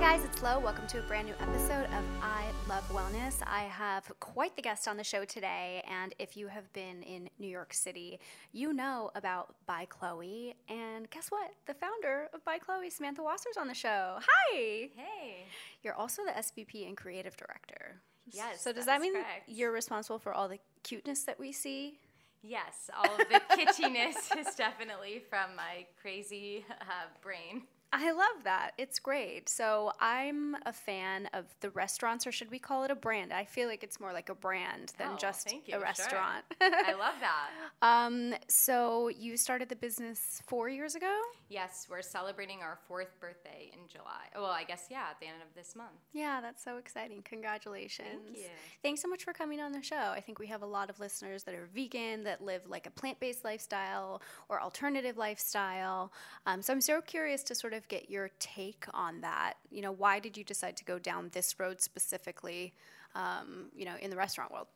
Hi, guys, it's Lo. Welcome to a brand new episode of I Love Wellness. I have quite the guest on the show today, and if you have been in New York City, you know about By Chloe. And guess what? The founder of By Chloe, Samantha Wasser's on the show. Hi! Hey. You're also the SVP and creative director. Yes. So, does that mean correct. you're responsible for all the cuteness that we see? Yes, all of the kitschiness is definitely from my crazy uh, brain. I love that. It's great. So I'm a fan of the restaurants, or should we call it a brand? I feel like it's more like a brand than Oh, just you, a sure. restaurant. I love that. um, so you started the business four years ago? Yes, we're celebrating our fourth birthday in July. Well, I guess, yeah, at the end of this month. Yeah, that's so exciting. Congratulations. Thank you. Thanks so much for coming on the show. I think we have a lot of listeners that are vegan, that live like a plant based lifestyle or alternative lifestyle. Um, so I'm so curious to sort of get your take on that. You know, why did you decide to go down this road specifically, um, you know, in the restaurant world?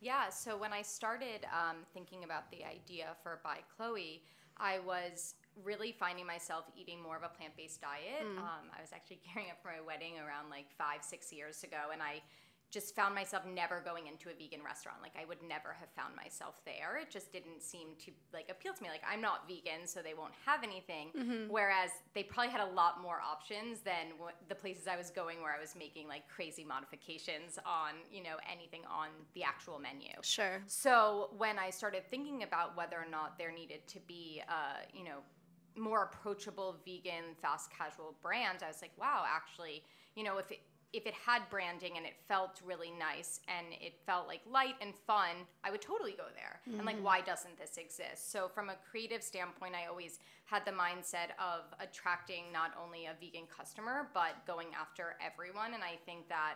Yeah, so when I started um, thinking about the idea for By Chloe, I was really finding myself eating more of a plant based diet. Um, I was actually gearing up for my wedding around like five, six years ago, and I just found myself never going into a vegan restaurant. Like I would never have found myself there. It just didn't seem to like appeal to me. Like I'm not vegan, so they won't have anything. Whereas they probably had a lot more options than what, the places I was going, where I was making like crazy modifications on you know anything on the actual menu. Sure. So when I started thinking about whether or not there needed to be, uh, you know, more approachable vegan fast casual brands, I was like, wow, actually, you know, if it if it had branding and it felt really nice and it felt like light and fun, I would totally go there. And like, mm-hmm. why doesn't this exist? So from a creative standpoint, I always had the mindset of attracting not only a vegan customer but going after everyone. And I think that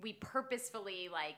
we purposefully like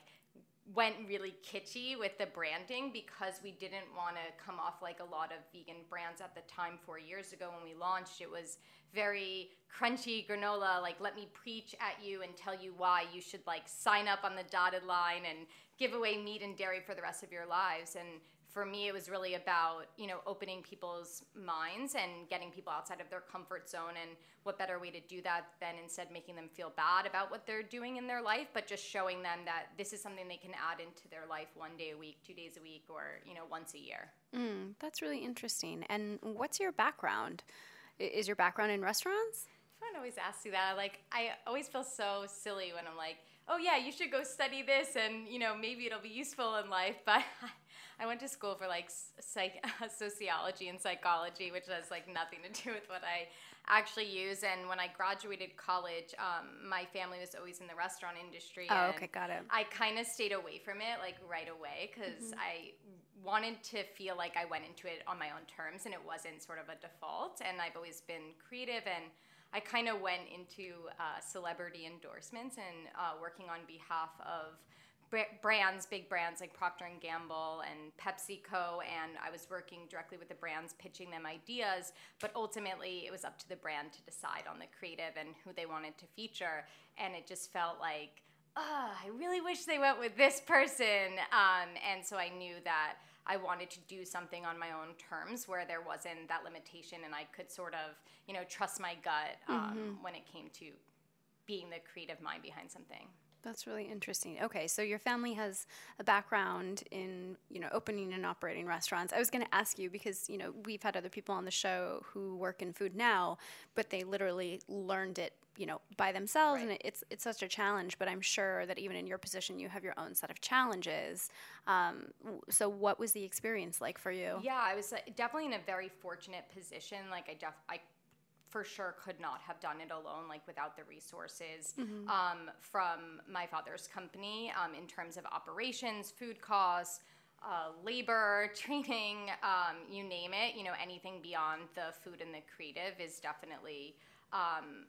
went really kitschy with the branding because we didn't want to come off like a lot of vegan brands at the time four years ago when we launched. It was very crunchy granola like let me preach at you and tell you why you should like sign up on the dotted line and give away meat and dairy for the rest of your lives. And for me it was really about you know opening people's minds and getting people outside of their comfort zone and what better way to do that than instead making them feel bad about what they're doing in their life but just showing them that this is something they can add into their life one day a week two days a week or you know once a year Mm, that's really interesting. And what's your background? Is your background in restaurants? Everyone always asks you that. Like, I always feel so silly when I'm like, oh, yeah, you should go study this and, you know, maybe it'll be useful in life. But I went to school for like psych- sociology and psychology, which has like nothing to do with what I actually use. And when I graduated college, um, my family was always in the restaurant industry. Oh, and okay, got it. I kind of stayed away from it like right away because I wanted to feel like I went into it on my own terms and it wasn't sort of a default. And I've always been creative and I kind of went into uh, celebrity endorsements and uh, working on behalf of brands, big brands like Procter and Gamble and PepsiCo, and I was working directly with the brands, pitching them ideas. But ultimately, it was up to the brand to decide on the creative and who they wanted to feature, and it just felt like. Oh, I really wish they went with this person. Um, and so I knew that I wanted to do something on my own terms where there wasn't that limitation and I could sort of, you know, trust my gut um, when it came to being the creative mind behind something. That's really interesting. Okay, so your family has a background in, you know, opening and operating restaurants. I was going to ask you because, you know, we've had other people on the show who work in food now, but they literally learned it, you know, by themselves and Right. it's it's such a challenge, but I'm sure that even in your position you have your own set of challenges. Um, so what was the experience like for you? Yeah, I was definitely in a very fortunate position. Like I def- I for sure could not have done it alone, like without the resources um, from my father's company um, in terms of operations, food costs. Uh, labor, training, um, you name it, you know, anything beyond the food and the creative is definitely um,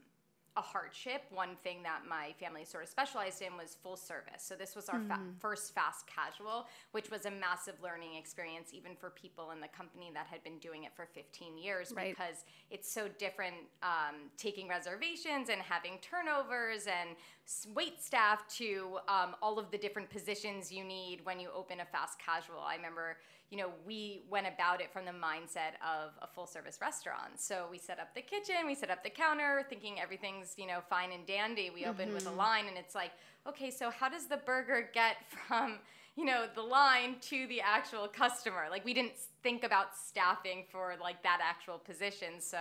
a hardship. One thing that my family sort of specialized in was full service. So this was our fa- first fast casual, which was a massive learning experience even for people in the company that had been doing it for 15 years Right. because it's so different um, taking reservations and having turnovers and wait staff to um, all of the different positions you need when you open a fast casual. I remember you know, we went about it from the mindset of a full service restaurant. So we set up the kitchen, we set up the counter, thinking everything's, you know, fine and dandy. We opened mm-hmm. with a mm-hmm. line and it's like, okay, so how does the burger get from, you know, the line to the actual customer? Like we didn't think about staffing for like that actual position. So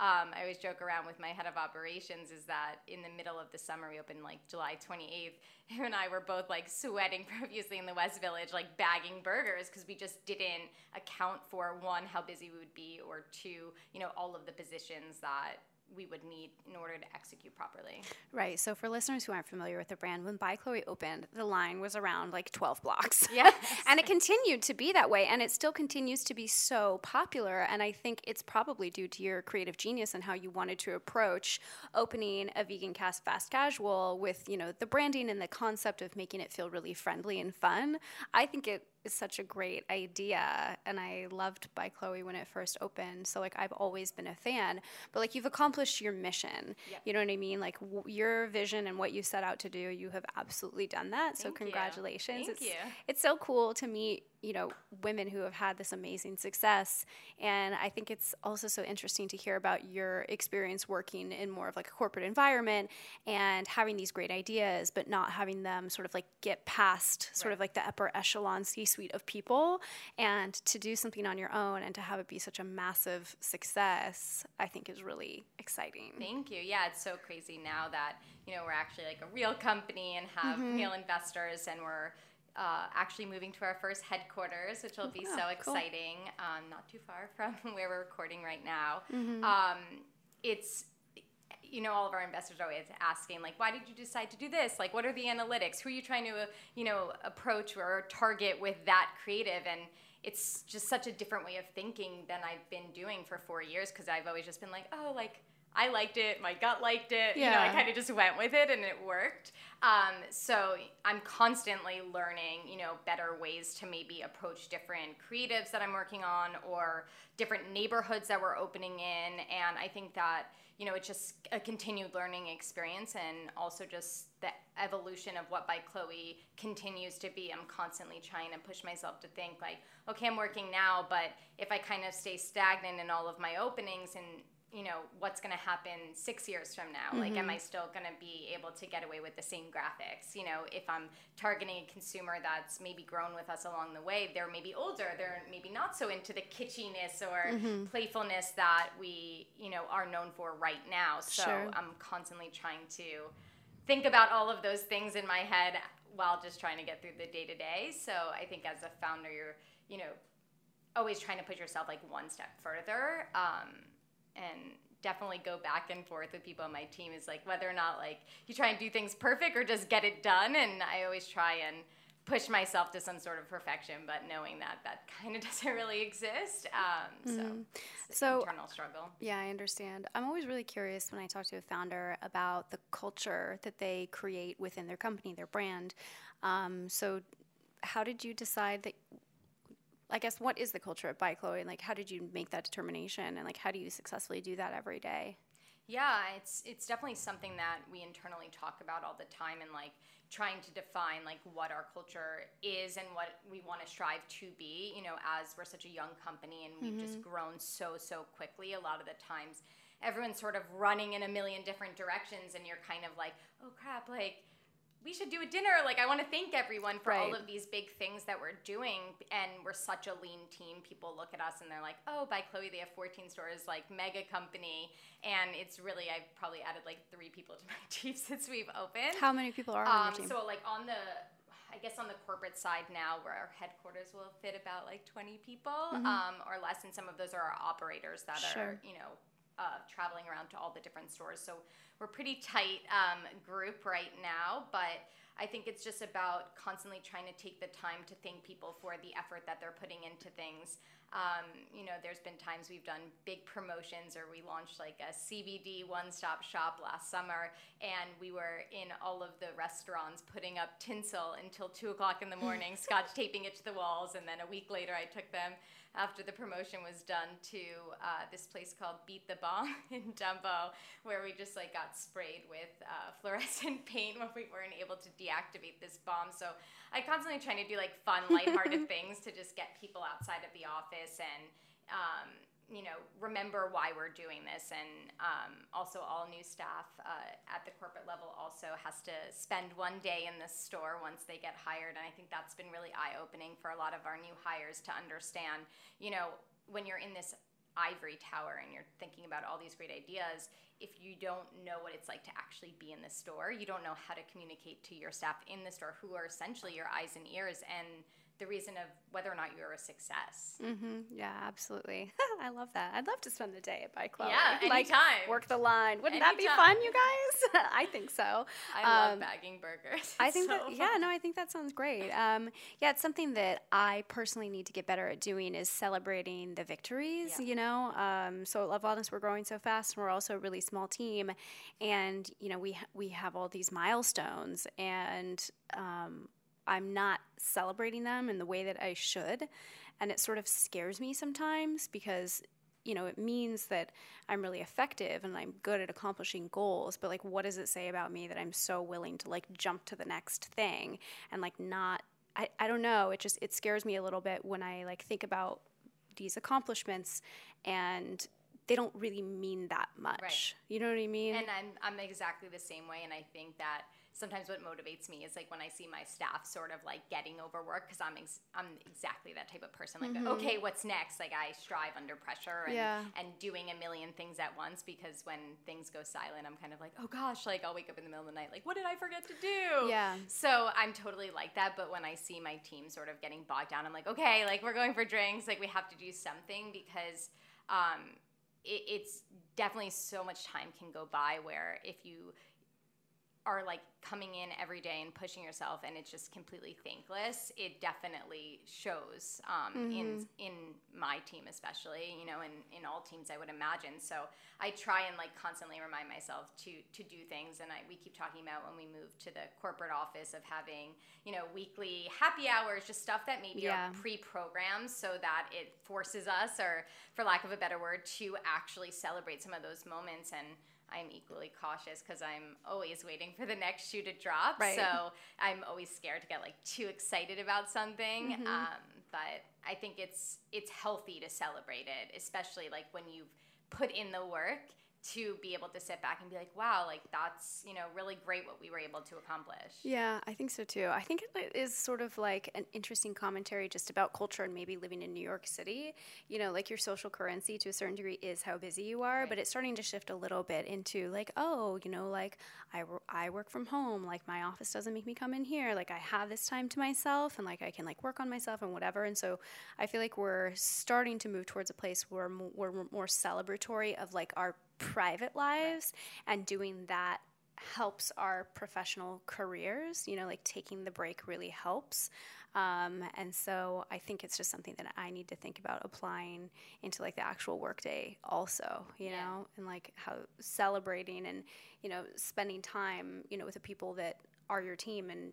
um, I always joke around with my head of operations is that in the middle of the summer, we opened like July 28th. Him and I were both like sweating profusely in the West Village, like bagging burgers because we just didn't account for one, how busy we would be, or two, you know, all of the positions that we would need in order to execute properly. Right. So for listeners who aren't familiar with the brand, when By Chloe opened, the line was around like 12 blocks. Yeah. and it continued to be that way and it still continues to be so popular and I think it's probably due to your creative genius and how you wanted to approach opening a vegan cast fast casual with, you know, the branding and the concept of making it feel really friendly and fun. I think it is such a great idea and i loved by chloe when it first opened so like i've always been a fan but like you've accomplished your mission yep. you know what i mean like w- your vision and what you set out to do you have absolutely done that so congratulations you. Thank it's, you. it's so cool to meet you know women who have had this amazing success and i think it's also so interesting to hear about your experience working in more of like a corporate environment and having these great ideas but not having them sort of like get past sort right. of like the upper echelon c suite of people and to do something on your own and to have it be such a massive success i think is really exciting thank you yeah it's so crazy now that you know we're actually like a real company and have mm-hmm. real investors and we're uh, actually moving to our first headquarters, which will be oh, so exciting. Cool. Um, not too far from where we're recording right now. Mm-hmm. Um, it's you know all of our investors are always asking like why did you decide to do this like what are the analytics who are you trying to you know approach or target with that creative and it's just such a different way of thinking than i've been doing for four years because i've always just been like oh like I liked it, my gut liked it. Yeah. You know, I kind of just went with it and it worked. Um, so I'm constantly learning, you know, better ways to maybe approach different creatives that I'm working on or different neighborhoods that we're opening in. And I think that, you know, it's just a continued learning experience and also just the evolution of what by Chloe continues to be. I'm constantly trying to push myself to think like, okay, I'm working now, but if I kind of stay stagnant in all of my openings and you know what's going to happen six years from now mm-hmm. like am i mm-hmm. still going to be able to get away with the same graphics you know if i'm targeting a consumer that's maybe grown with us along the way they're maybe older they're maybe not so into the kitschiness or mm-hmm. playfulness that we you know are known for right now so sure. i'm constantly trying to think about all of those things in my head while just trying to get through the day to day so i think as a founder you're you know always trying to put yourself like one step further um, and definitely go back and forth with people on my team. Is like whether or not like you try and do things perfect or just get it done and i always try and push myself to some sort of perfection but knowing that that kind of doesn't really exist um, so mm-hmm. so internal struggle. yeah i understand. I'm always really curious when i talk to a founder about the culture that they create within their company their brand. Um, so how did you decide that I guess what is the culture at By Chloe and like how did you make that determination and like how do you successfully do that every day? Yeah, it's it's definitely something that we internally talk about all the time and like trying to define like what our culture is and what we want to strive to be, you know, as we're such a young company and we've mm-hmm. just grown so so quickly a lot of the times everyone's sort of running in a million different directions and you're kind of like, "Oh crap, like we should do a dinner. Like, I want to thank everyone for right. all of these big things that we're doing. And we're such a lean team. People look at us and they're like, oh, by Chloe, they have 14 stores, like, mega company. And it's really, I've probably added like three people to my team since we've opened. How many people are on your um, team? So, like, on the, I guess on the corporate side now, where our headquarters will fit about like 20 people mm-hmm. um, or less. And some of those are our operators that sure. are, you know, uh, traveling around to all the different stores. So we're pretty tight um, group right now, but I think it's just about constantly trying to take the time to thank people for the effort that they're putting into things. Um, you know, there's been times we've done big promotions or we launched like a CBD one stop shop last summer, and we were in all of the restaurants putting up tinsel until two o'clock in the morning, scotch taping it to the walls, and then a week later I took them after the promotion was done to uh, this place called Beat the Bomb in Dumbo, where we just like got sprayed with uh, fluorescent paint when we weren't able to deactivate this bomb. So I constantly trying to do like fun, lighthearted things to just get people outside of the office and. Um, you know, remember why we're doing this. And um, also, all new staff uh, at the corporate level also has to spend one day in the store once they get hired. And I think that's been really eye opening for a lot of our new hires to understand, you know, when you're in this ivory tower and you're thinking about all these great ideas, if you don't know what it's like to actually be in the store, you don't know how to communicate to your staff in the store who are essentially your eyes and ears. And the reason of whether or not you're a success. Mm-hmm. Yeah, absolutely. I love that. I'd love to spend the day at By Chloe. Yeah, anytime. Like, work the line. Wouldn't anytime. that be fun, you guys? I think so. I um, love bagging burgers. I think so that, yeah, no, I think that sounds great. Um, yeah, it's something that I personally need to get better at doing is celebrating the victories, yeah. you know? Um, so at Love Wellness, we're growing so fast and we're also a really small team. And, you know, we, ha- we have all these milestones and, um, I'm not celebrating them in the way that I should. And it sort of scares me sometimes because, you know, it means that I'm really effective and I'm good at accomplishing goals. But, like, what does it say about me that I'm so willing to, like, jump to the next thing and, like, not. I, I don't know. It just, it scares me a little bit when I, like, think about these accomplishments and they don't really mean that much. Right. You know what I mean? And I'm, I'm exactly the same way. And I think that sometimes what motivates me is like when I see my staff sort of like getting overworked because I'm ex- I'm exactly that type of person. Like, mm-hmm. okay, what's next? Like I strive under pressure and yeah. and doing a million things at once because when things go silent, I'm kind of like, oh gosh, like I'll wake up in the middle of the night, like what did I forget to do? Yeah. So I'm totally like that. But when I see my team sort of getting bogged down, I'm like, okay, like we're going for drinks, like we have to do something because. Um, it, it's definitely so much time can go by where if you are like coming in every day and pushing yourself and it's just completely thankless it definitely shows um, mm-hmm. in in my team especially you know in, in all teams i would imagine so i try and like constantly remind myself to to do things and I, we keep talking about when we move to the corporate office of having you know weekly happy hours just stuff that maybe yeah. are pre-programmed so that it forces us or for lack of a better word to actually celebrate some of those moments and I'm equally cautious because I'm always waiting for the next shoe to drop. Right. So I'm always scared to get like too excited about something. Mm-hmm. Um, but I think it's it's healthy to celebrate it, especially like when you've put in the work to be able to sit back and be like, wow, like that's, you know, really great what we were able to accomplish. Yeah, I think so too. I think it is sort of like an interesting commentary just about culture and maybe living in New York City. You know, like your social currency to a certain degree is how busy you are, right. but it's starting to shift a little bit into like, oh, you know, like I, I work from home, like my office doesn't make me come in here, like I have this time to myself and like I can like work on myself and whatever. And so I feel like we're starting to move towards a place where we're more celebratory of like our private lives and doing that helps our professional careers you know like taking the break really helps um, and so i think it's just something that i need to think about applying into like the actual workday also you yeah. know and like how celebrating and you know spending time you know with the people that are your team and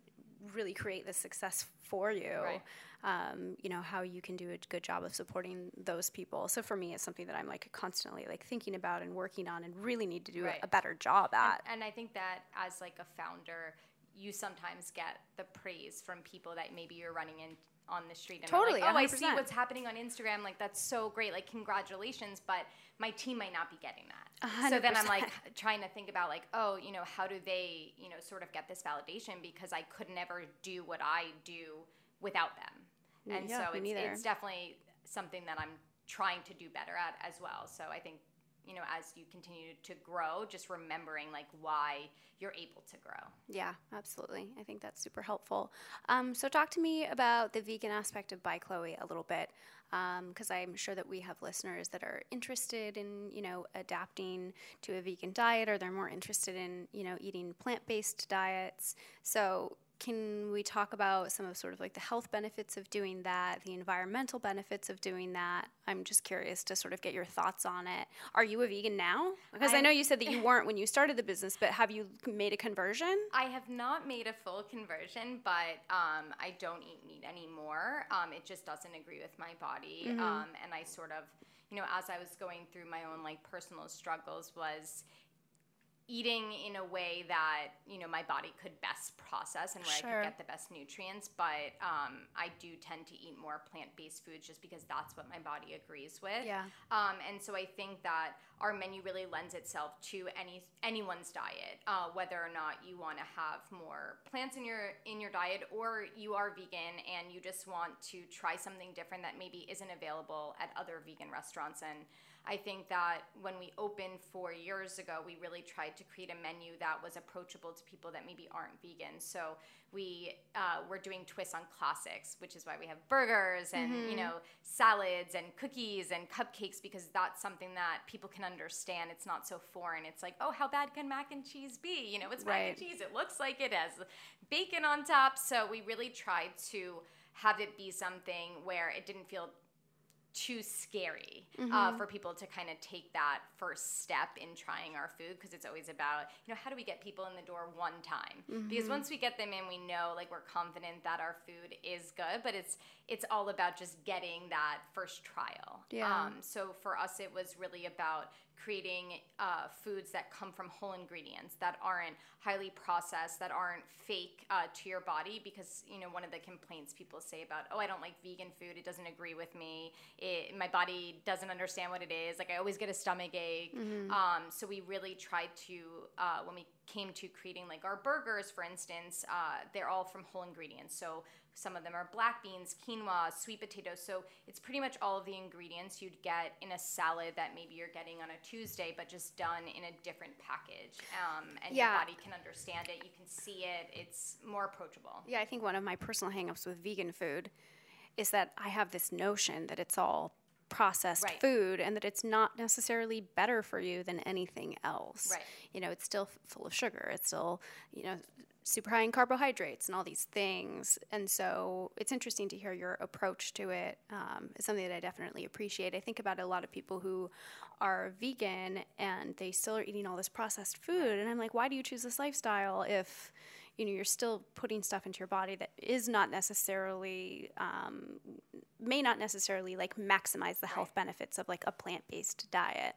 really create the success for you right. um, you know how you can do a good job of supporting those people. So for me it's something that i'm like constantly like thinking about and working on and really need to do right. a, a, better job at. and, and i think that as like a founder you sometimes get the praise from people that maybe you're running in on the street and totally like, oh 100%. i see what's happening on instagram like that's so great like congratulations but my team might not be getting that 100%. so then i'm like trying to think about like oh you know how do they you know sort of get this validation because i could never do what i do without them and yeah, so it's, it's definitely something that I'm trying to do better at as well. So I think you know as you continue to grow just remembering like why you're able to grow. Yeah absolutely. I think that's super helpful. Um, so talk to me about the vegan aspect of by chloe a little bit because um, i'm sure that we have listeners that are interested in you know adapting to a vegan diet or they're more interested in you know eating plant-based diets. So can we talk about some of sort of like the health benefits of doing that, the environmental benefits of doing that? I'm just curious to sort of get your thoughts on it. Are you a vegan now? Because I, I know you said that you weren't when you started the business, but have you made a conversion? I have not made a full conversion, but um, I don't eat meat anymore. Um, it just doesn't agree with my body, mm-hmm. um, and I sort of, you know, as I was going through my own like personal struggles, was eating in a way that you know my body could best process and where sure. I could get the best nutrients. But um, I do tend to eat more plant-based foods just because that's what my body agrees with. Yeah. Um, and so I think that our menu really lends itself to any anyone's diet, uh, whether or not you want to have more plants in your in your diet or you are vegan and you just want to try something different that maybe isn't available at other vegan restaurants and I think that when we opened four years ago, we really tried to create a menu that was approachable to people that maybe aren't vegan. So we uh, we're doing twists on classics, which is why we have burgers and mm-hmm. you know salads and cookies and cupcakes because that's something that people can understand. It's not so foreign. It's like, oh, how bad can mac and cheese be? You know, it's right. mac and cheese. It looks like it has bacon on top. So we really tried to have it be something where it didn't feel too scary uh, mm-hmm. uh, for people to kind of take that first step in trying our food because it's always about you know how do we get people in the door one time mm-hmm. because once we get them in we know like we're confident that our food is good but it's it's all about just getting that first trial yeah. Um, so for us it was really about creating uh, foods that come from whole ingredients that aren't highly processed that aren't fake uh, to your body because you know one of the complaints people say about oh i don't like vegan food. It doesn't agree with me. It, my body doesn't understand what it is. Like i always get a stomach ache. Mm-hmm. um, so we really tried to uh, when we came to creating like our burgers for instance uh, they're all from whole ingredients so some of them are black beans, quinoa, sweet potatoes. So it's pretty much all of the ingredients you'd get in a salad that maybe you're getting on a Tuesday, but just done in a different package. Um, and yeah. your body can understand it. You can see it. It's more approachable. Yeah, I think one of my personal hangups with vegan food is that I have this notion that it's all processed right. food and that it's not necessarily better for you than anything else. Right. You know, it's still f- full of sugar. It's still, you know, super high in carbohydrates and all these things. And so it's interesting to hear your approach to it. Um, it's something that I definitely appreciate. I think about a lot of people who are vegan and they still are eating all this processed food. And I'm like, why do you choose this lifestyle if you know you're still putting stuff into your body that is not necessarily um, may not necessarily like maximize the health right. benefits of like a plant-based diet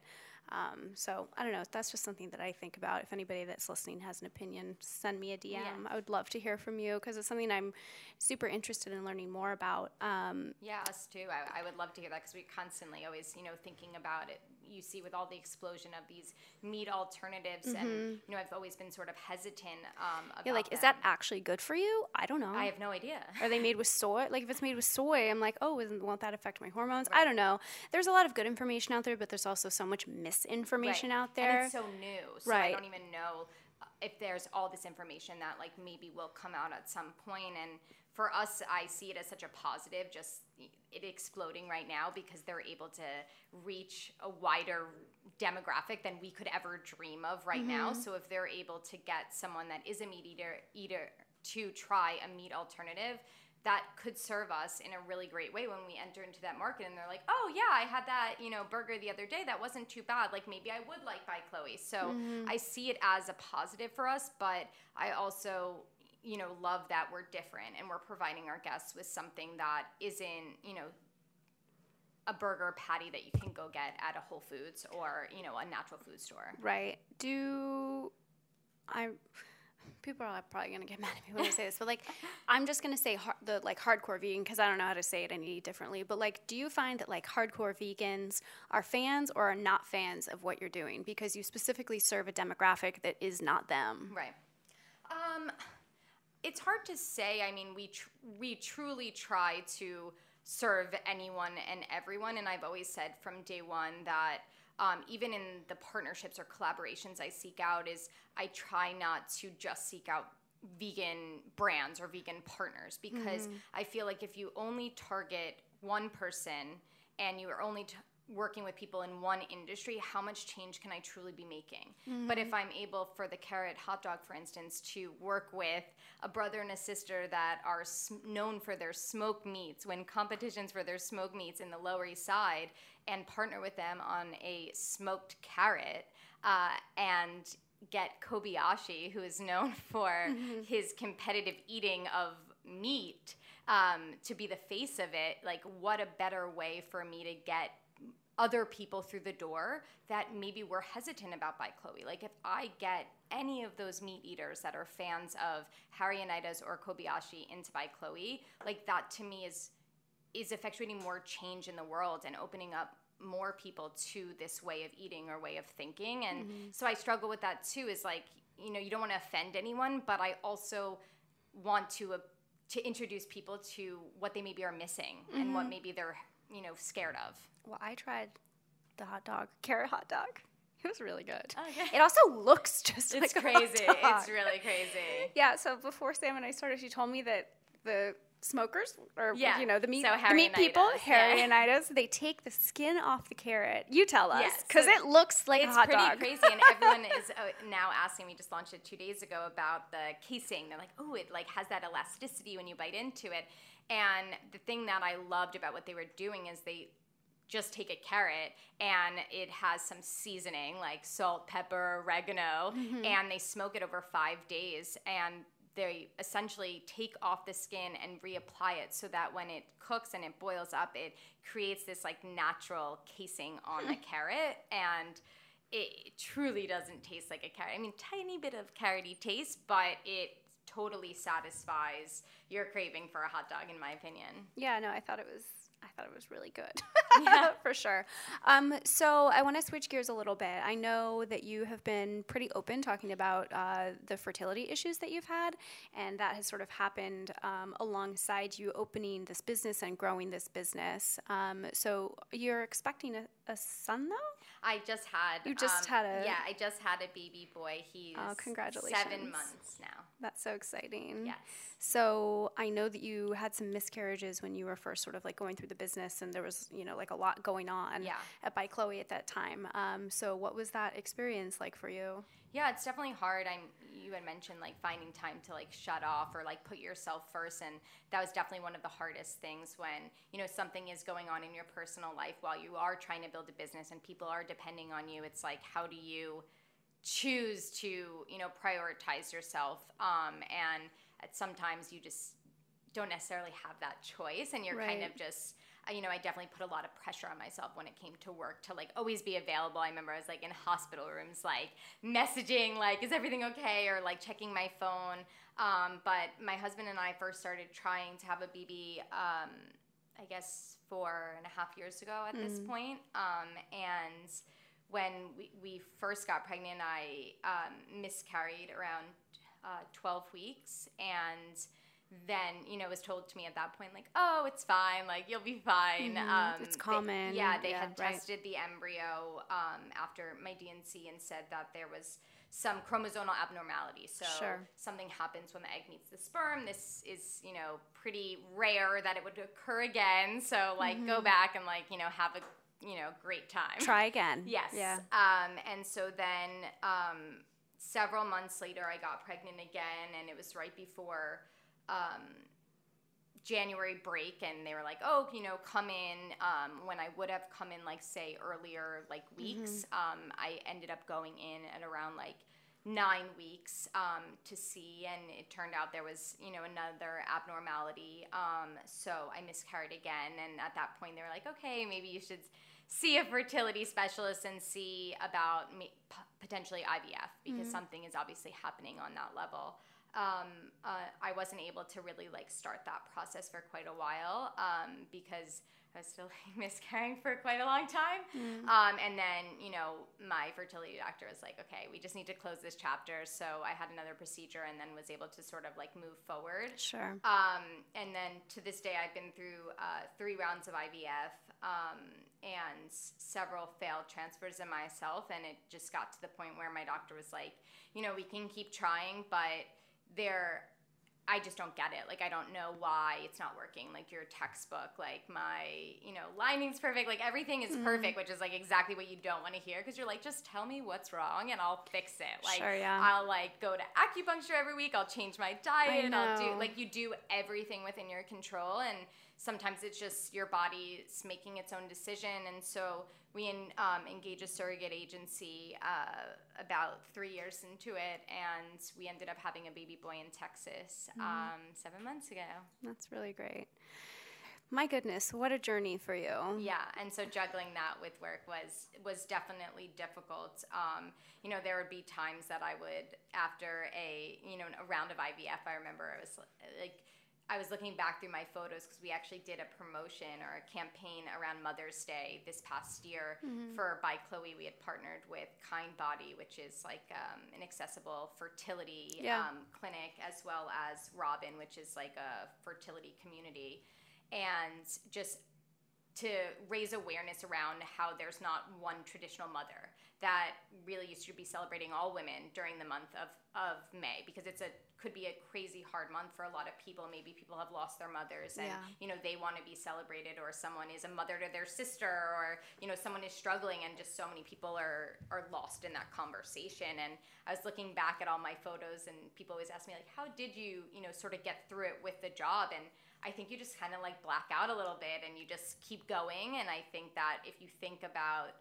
um, so I don't know. That's just something that I think about. If anybody that's listening has an opinion, send me a DM. Yeah. I would love to hear from you because it's something I'm super interested in learning more about. Um, yeah, us too. I, I, would love to hear that because we constantly always, you know, thinking about it. You see, with all the explosion of these meat alternatives, mm-hmm. and you know, I've always been sort of hesitant. Um, yeah, like, them. is that actually good for you? I don't know. I have no idea. Are they made with soy? Like, if it's made with soy, I'm like, oh, won't that affect my hormones? Right. I don't know. There's a lot of good information out there, but there's also so much misinformation right. out there. And it's so new, so right. I don't even know if there's all this information that like maybe will come out at some point and for us, I see it as such a positive, just it exploding right now because they're able to reach a wider demographic than we could ever dream of right mm-hmm. now. So if they're able to get someone that is a meat eater eater to try a meat alternative, that could serve us in a really great way when we enter into that market and they're like, "Oh yeah, I had that, you know, burger the other day. That wasn't too bad. Like maybe I would like by Chloe." So mm-hmm. I see it as a positive for us, but I also you know, love that we're different and we're providing our guests with something that isn't, you know, a burger patty that you can go get at a Whole Foods or, you know, a natural food store. Right. Do I people are probably going to get mad at me when I say this, but like I'm just going to say hard, the like hardcore vegan because I don't know how to say it any differently. But like, do you find that like hardcore vegans are fans or are not fans of what you're doing because you specifically serve a demographic that is not them? Right. Um, it's hard to say. I mean, we tr- we truly try to serve anyone and everyone, and I've always said from day one that. Um, even in the partnerships or collaborations I seek out, is I try not to just seek out vegan brands or vegan partners because mm-hmm. I feel like if you only target one person and you are only t- working with people in one industry, how much change can I truly be making? Mm-hmm. But if I'm able, for the carrot hot dog, for instance, to work with a brother and a sister that are known for their smoked meats, win competitions for their smoked meats in the Lower East Side, and partner with them on a smoked carrot, uh, and get Kobayashi, who is known for mm-hmm. his competitive eating of meat, um, to be the face of it, like what a better way for me to get other people through the door that maybe we're hesitant about by Chloe. Like if I get any of those meat eaters that are fans of Harry and Ida's or Kobayashi into by Chloe, like that to me is is effectuating more change in the world and opening up more people to this way of eating or way of thinking. And mm-hmm. so I struggle with that too is like, you know, you don't want to offend anyone, but I also want to uh, to introduce people to what they maybe are missing mm-hmm. and what mm-hmm. maybe they're, you know, scared of. Well, I tried the hot dog, carrot hot dog. It was really good. Okay. It also looks just it's like crazy. It's really crazy. Yeah. So before Sam and I started, she told me that the smokers or yeah. you know the meat so the meat people Harry yeah. and Ida's they take the skin off the carrot you tell us because yes. so it looks like it's a hot pretty dog crazy and everyone is uh, now asking me just launched it two days ago about the casing they're like oh it like has that elasticity when you bite into it and the thing that I loved about what they were doing is they just take a carrot and it has some seasoning like salt, pepper, oregano, mm-hmm. and they smoke it over five days. And they essentially take off the skin and reapply it so that when it cooks and it boils up, it creates this like natural casing on the carrot. And it truly doesn't taste like a carrot. I mean, tiny bit of carroty taste, but it totally satisfies your craving for a hot dog, in my opinion. Yeah, no, I thought it was I thought it was really good. yeah. For sure. Um, so I want to switch gears a little bit. I know that you have been pretty open talking about uh, the fertility issues that you've had, and that has sort of happened um, alongside you opening this business and growing this business. Um, so you're expecting a, a, son, though? I just had. You just um, had a. Yeah, I just had a baby boy. He's oh, congratulations. seven months now. That's so exciting. Yes. So I know that you had some miscarriages when you were first sort of like going through the business, and there was you know like a lot going on yeah. at By Chloe at that time. Um, so what was that experience like for you? Yeah, it's definitely hard. I'm you had mentioned like finding time to like shut off or like put yourself first and that was definitely one of the hardest things when, you know, something is going on in your personal life while you are trying to build a business and people are depending on you. It's like how do you choose to, you know, prioritize yourself um and sometimes you just don't necessarily have that choice and you're right. kind of just you know, I definitely put a lot of pressure on myself when it came to work to like always be available. I remember I was like in hospital rooms, like messaging, like, is everything okay? Or like checking my phone. Um, but my husband and I first started trying to have a BB, um, I guess, four and a half years ago at mm. this point. Um, and when we, we first got pregnant, I um, miscarried around uh, 12 weeks. And then you know was told to me at that point like oh it's fine like you'll be fine mm-hmm. um, it's common they, yeah they yeah, had right. tested the embryo um, after my D&C and said that there was some chromosomal abnormality so sure. something happens when the egg meets the sperm this is you know pretty rare that it would occur again so like mm-hmm. go back and like you know have a you know great time try again yes yeah um, and so then um, several months later i got pregnant again and it was right before um, January break and they were like, oh, you know, come in. Um, when I would have come in, like, say, earlier, like, weeks, mm-hmm. um, I ended up going in at around, like, nine weeks um, to see. And it turned out there was, you know, another abnormality. Um, so I miscarried again. And at that point, they were like, okay, maybe you should see a fertility specialist and see about me, potentially IVF because mm-hmm. something is obviously happening on that level um, uh, I wasn't able to really like start that process for quite a while um, because I was still miscarrying for quite a long time. Mm. Um, and then, you know, my fertility doctor was like, okay, we just need to close this chapter. So I had another procedure and then was able to sort of like move forward. Sure. Um, and then to this day, I've been through uh, three rounds of IVF um, and several failed transfers in myself. And it just got to the point where my doctor was like, you know, we can keep trying, but there I just don't get it. Like, I don't know why it's not working. Like, your textbook, like, my, you know, lining's perfect. Like, everything is mm-hmm. perfect, which is like exactly what you don't want to hear because you're like, just tell me what's wrong and I'll fix it. Like, sure, yeah. I'll like go to acupuncture every week. I'll change my diet. I'll do, like, you do everything within your control. And sometimes it's just your body's making its own decision. And so, we in, um, engaged a surrogate agency uh, about three years into it, and we ended up having a baby boy in Texas mm-hmm. um, seven months ago. That's really great. My goodness, what a journey for you. Yeah, and so juggling that with work was was definitely difficult. Um, you know, there would be times that I would, after a you know a round of IVF, I remember I was like I was looking back through my photos because we actually did a promotion or a campaign around Mother's Day this past year mm-hmm. for by Chloe. We had partnered with Kindbody, which is like um, an accessible fertility yeah. um, clinic, as well as Robin, which is like a fertility community, and just to raise awareness around how there's not one traditional mother that really used to be celebrating all women during the month of, of May because it's a could be a crazy hard month for a lot of people. Maybe people have lost their mothers and yeah. you know they want to be celebrated or someone is a mother to their sister or you know someone is struggling and just so many people are are lost in that conversation and I was looking back at all my photos and people always ask me like how did you you know sort of get through it with the job and I think you just kind of like black out a little bit and you just keep going and I think that if you think about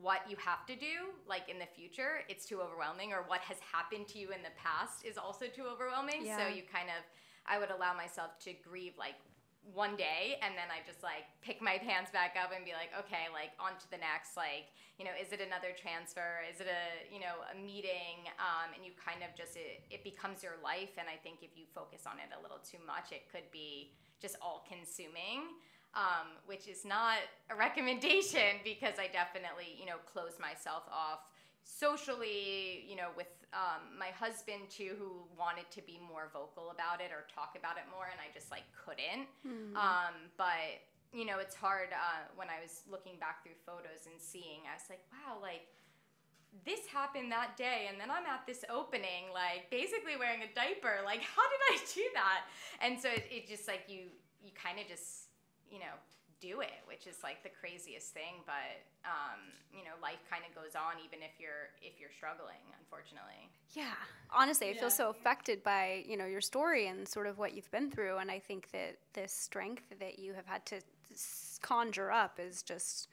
what you have to do like in the future it's too overwhelming or what has happened to you in the past is also too overwhelming yeah. so you kind of i would allow myself to grieve like one day and then I just like pick my pants back up and be like, okay, like on to the next. Like, you know, is it another transfer? Is it a, you know, a meeting? Um, and you kind of just, it, it becomes your life. And I think if you focus on it a little too much, it could be just all consuming um, which is not a recommendation because I definitely, you know, closed myself off socially, you know, with um, my husband too, who wanted to be more vocal about it or talk about it more, and I just like couldn't. Mm-hmm. Um, but you know, it's hard uh, when I was looking back through photos and seeing. I was like, wow, like this happened that day and then i'm at this opening like basically wearing a diaper like how did i do that and so it, it just like you you kind of just you know, do it, which is like the craziest thing. But um, you know, life kind of goes on even if you're if you're struggling, unfortunately. Yeah, honestly, I yeah. feel so affected by you know your story and sort of what you've been through, and I think that this strength that you have had to conjure up is just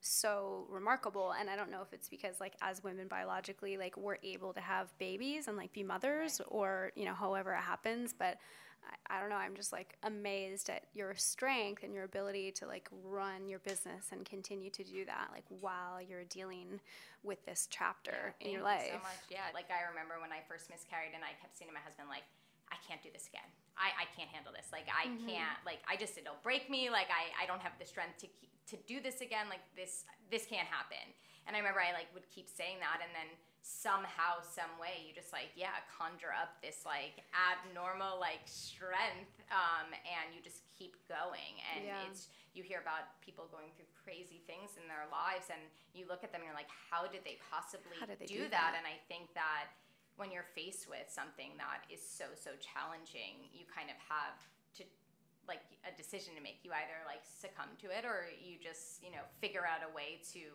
so remarkable and i don't know if it's because like as women biologically like we're able to have babies and like be mothers or you know however it happens but I, I don't know, I'm just like amazed at your strength and your ability to like run your business and continue to do that like while you're dealing with this chapter yeah, in your life. You so much. Yeah. Like I remember when I first miscarried and I kept saying to my husband like I can't do this again. I, I can't handle this. Like I mm-hmm. can't like I just it'll break me. Like I, I don't have the strength to to do this again. Like this this can't happen. And I remember I like would keep saying that and then somehow some way you just like yeah conjure up this like abnormal like strength um, and you just keep going and yeah. it's you hear about people going through crazy things in their lives and you look at them and you're like how did they possibly did they do, do that? that and i think that when you're faced with something that is so so challenging you kind of have to like a decision to make you either like succumb to it or you just you know figure out a way to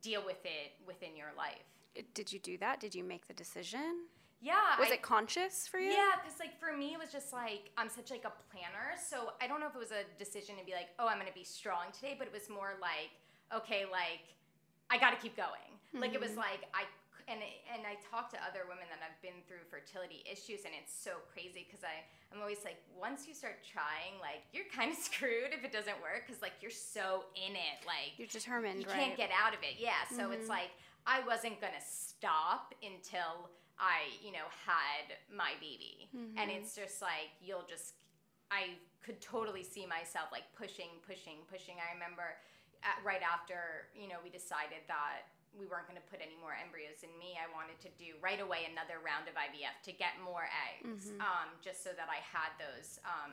deal with it within your life did you do that? Did you make the decision? Yeah. Was I, it conscious for you? Yeah, because like for me, it was just like I'm such like a planner, so I don't know if it was a decision to be like, oh, I'm gonna be strong today, but it was more like, okay, like I got to keep going. Mm-hmm. Like it was mm-hmm. like I and and I talk to other women that have been through fertility issues, and it's so crazy because I I'm always like, once you start trying, like you're kind of screwed if it doesn't work because like you're so in it, like you're determined, you right? can't get out of it. Yeah, so mm-hmm. it's like I wasn't gonna stop until I, you know, had my baby. Mm-hmm. And it's just like you'll just I could totally see myself like pushing, pushing, pushing. I remember at, right after, you know, we decided that we weren't going to put any more embryos in me. I wanted to do right away another round of IVF to get more eggs, mm-hmm. um, just so that I had those um,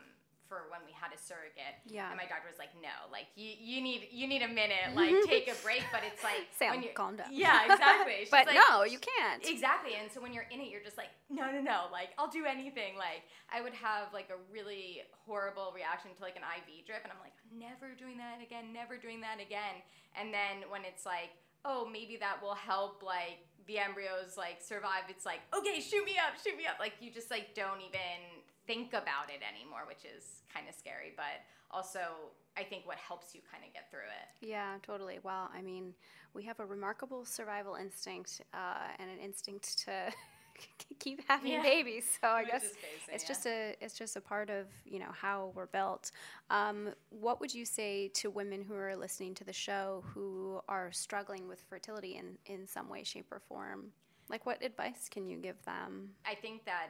for when we had a surrogate. Yeah. And my doctor was like, no, like you, you need you need a minute, like take a break. But it's like Sam, when you calm down. Yeah, exactly. She's but like, no, you can't. Exactly. And so when you're in it, you're just like, no, no, no. Like I'll do anything. Like I would have like a really horrible reaction to like an IV drip, and I'm like, never doing that again, never doing that again. And then when it's like, oh, maybe that will help like the embryos like survive. It's like, okay, shoot me up, shoot me up. Like you just like don't even think about it anymore, which is kind of scary, but also I think what helps you kind of get through it. Yeah, totally. Well, I mean, we have a remarkable survival instinct uh, and an instinct to having Yeah. babies. So I guess it's yeah. just a it's just a part of you know how we're built. Um, what would you say to women who are listening to the show who are struggling with fertility in in some way, shape, or form? Like, what advice can you give them? I think that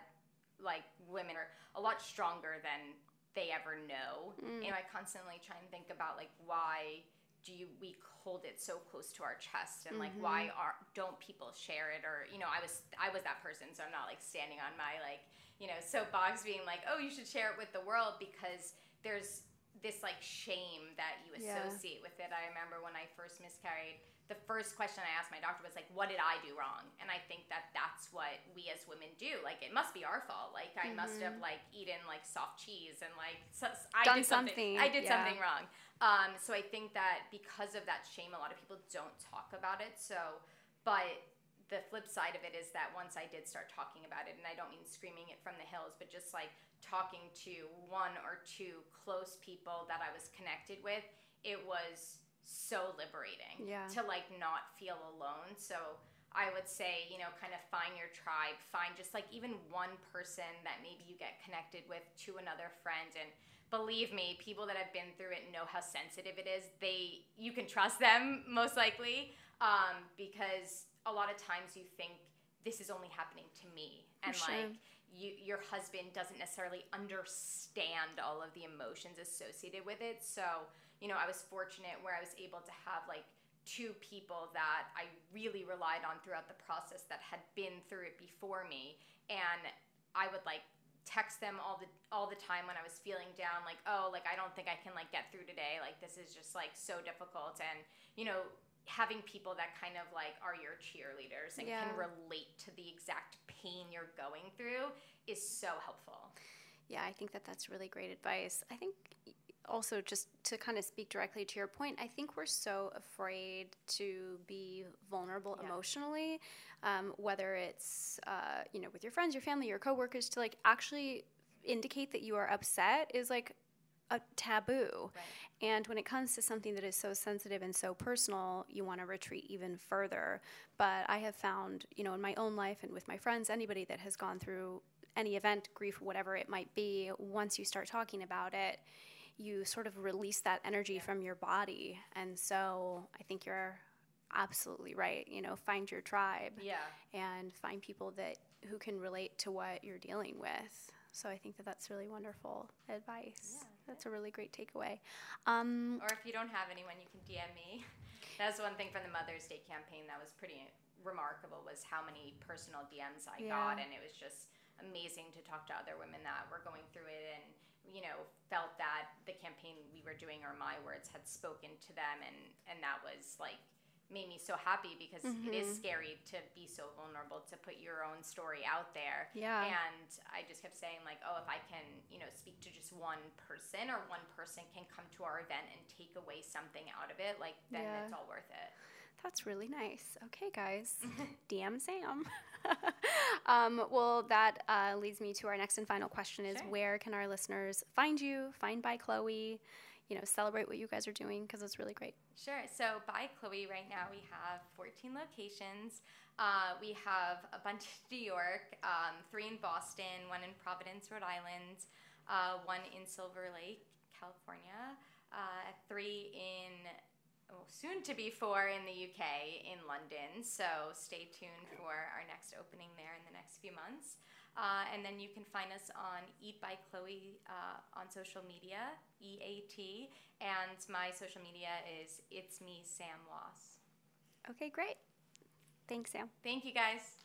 like women are a lot stronger than they ever know. Mm. You know, I constantly try and think about like why do you, we hold it so close to our chest and like why Mm-hmm. are don't people share it or you know I was I was that person so I'm not like standing on my like you know soapbox being like oh you should share it with the world because there's this like shame that you Yeah. associate with it. I remember when I first miscarried, the first question I asked my doctor was like, "What did I do wrong?" And I think that that's what we as women do. Like, it must be our fault. Like, I must have like eaten like soft cheese and like so, I Done did something. something, I did yeah. something wrong. Um, so I think that because of that shame, a lot of people don't talk about it. So, but the flip side of it is that once I did start talking about it, and I don't mean screaming it from the hills, but just like talking to one or two close people that I was connected with, it was so liberating Yeah. to like not feel alone. So I would say, you know, kind of find your tribe, find just like even one person that maybe you get connected with to another friend and believe me, people that have been through it know how sensitive it is. They you can trust them most likely um, because a lot of times you think this is only happening to me and sure. like you, your husband doesn't necessarily understand all of the emotions associated with it. So, you know, I was fortunate where I was able to have like two people that I really relied on throughout the process that had been through it before me. And I would like text them all the all the time when I was feeling down like oh like I don't think I can like get through today like this is just like so difficult and you know having people that kind of like are your cheerleaders and Yeah. can relate to the exact pain you're going through is so helpful. Yeah, I think that that's really great advice. I think also just to kind of speak directly to your point, I think we're so afraid to be vulnerable Yeah. emotionally, um, whether it's uh, you know with your friends, your family, your coworkers, to like actually indicate that you are upset is like a taboo. Right. And when it comes to something that is so sensitive and so personal, you want to retreat even further. But I have found, you know, in my own life and with my friends, anybody that has gone through any event, grief, whatever it might be, once you start talking about it, you sort of release that energy from your body. And so I think you're absolutely right. You know, find your tribe Yeah. and find people that who can relate to what you're dealing with. So I think that that's really wonderful advice. Yeah, that's a really great takeaway. Um, Or if you don't have anyone, you can DM me. That's one thing from the Mother's Day campaign that was pretty remarkable was how many personal DMs I Yeah. got, and it was just amazing to talk to other women that were going through it and you know felt that the campaign we were doing or my words had spoken to them and and that was like made me so happy because it is Mhm. scary to be so vulnerable to put your own story out there Yeah. and i just kept saying like oh if i can you know speak to just one person or one person can come to our event and take away something out of it like then Yeah. it's all worth it That's really nice. Okay, guys, DM Sam. um, well, that uh, leads me to our next and final question: Is Sure. where can our listeners find you? Find by Chloe. You know, celebrate what you guys are doing because it's really great. Sure. So by Chloe, right now we have 14 locations. Uh, we have a bunch in New York, um, three in Boston, one in Providence, Rhode Island, uh, one in Silver Lake, California, uh, three in, soon to be four in the UK, in London. So stay tuned for our next opening there in the next few months. Uh, and then you can find us on Eat by Chloe uh, on social media, E A T, and my social media is It's Me Sam Loss. Okay, great. Thanks, Sam. Thank you guys.